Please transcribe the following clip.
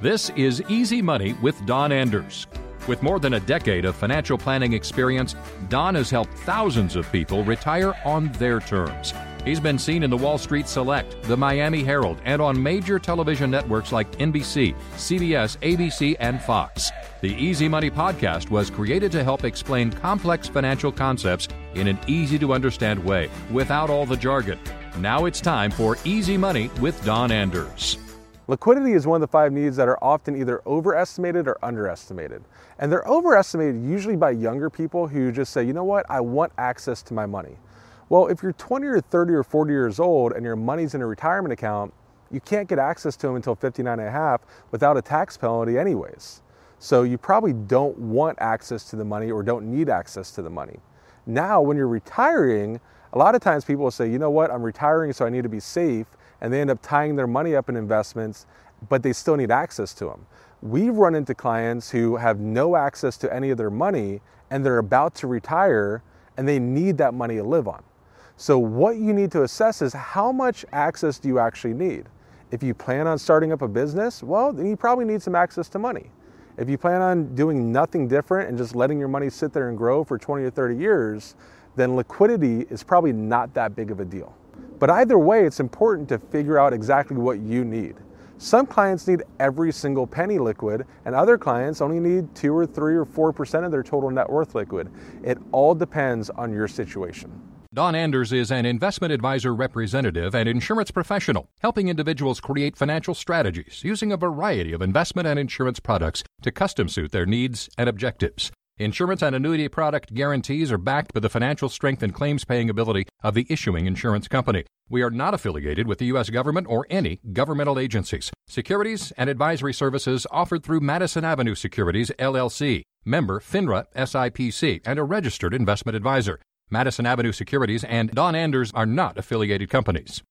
This is Easy Money with Don Anders. With more than a decade of financial planning experience, Don has helped thousands of people retire on their terms. He's been seen in the Wall Street Select, the Miami Herald, and on major television networks like NBC, CBS, ABC, and Fox. The Easy Money podcast was created to help explain complex financial concepts in an easy to understand way without all the jargon. Now it's time for Easy Money with Don Anders. Liquidity is one of the five needs that are often either overestimated or underestimated. And they're overestimated usually by younger people who just say, you know what, I want access to my money. Well, if you're 20 or 30 or 40 years old and your money's in a retirement account, you can't get access to them until 59 and a half without a tax penalty anyways. So you probably don't want access to the money or don't need access to the money. Now, when you're retiring, a lot of times people will say, you know what, I'm retiring so I need to be safe and they end up tying their money up in investments, but they still need access to them. We've run into clients who have no access to any of their money and they're about to retire and they need that money to live on. So, what you need to assess is how much access do you actually need? If you plan on starting up a business, well, then you probably need some access to money. If you plan on doing nothing different and just letting your money sit there and grow for 20 or 30 years, then liquidity is probably not that big of a deal. But either way, it's important to figure out exactly what you need. Some clients need every single penny liquid, and other clients only need 2 or 3 or 4% of their total net worth liquid. It all depends on your situation. Don Anders is an investment advisor representative and insurance professional, helping individuals create financial strategies using a variety of investment and insurance products to custom suit their needs and objectives. Insurance and annuity product guarantees are backed by the financial strength and claims paying ability of the issuing insurance company. We are not affiliated with the U.S. government or any governmental agencies. Securities and advisory services offered through Madison Avenue Securities, LLC, member FINRA SIPC, and a registered investment advisor. Madison Avenue Securities and Don Anders are not affiliated companies.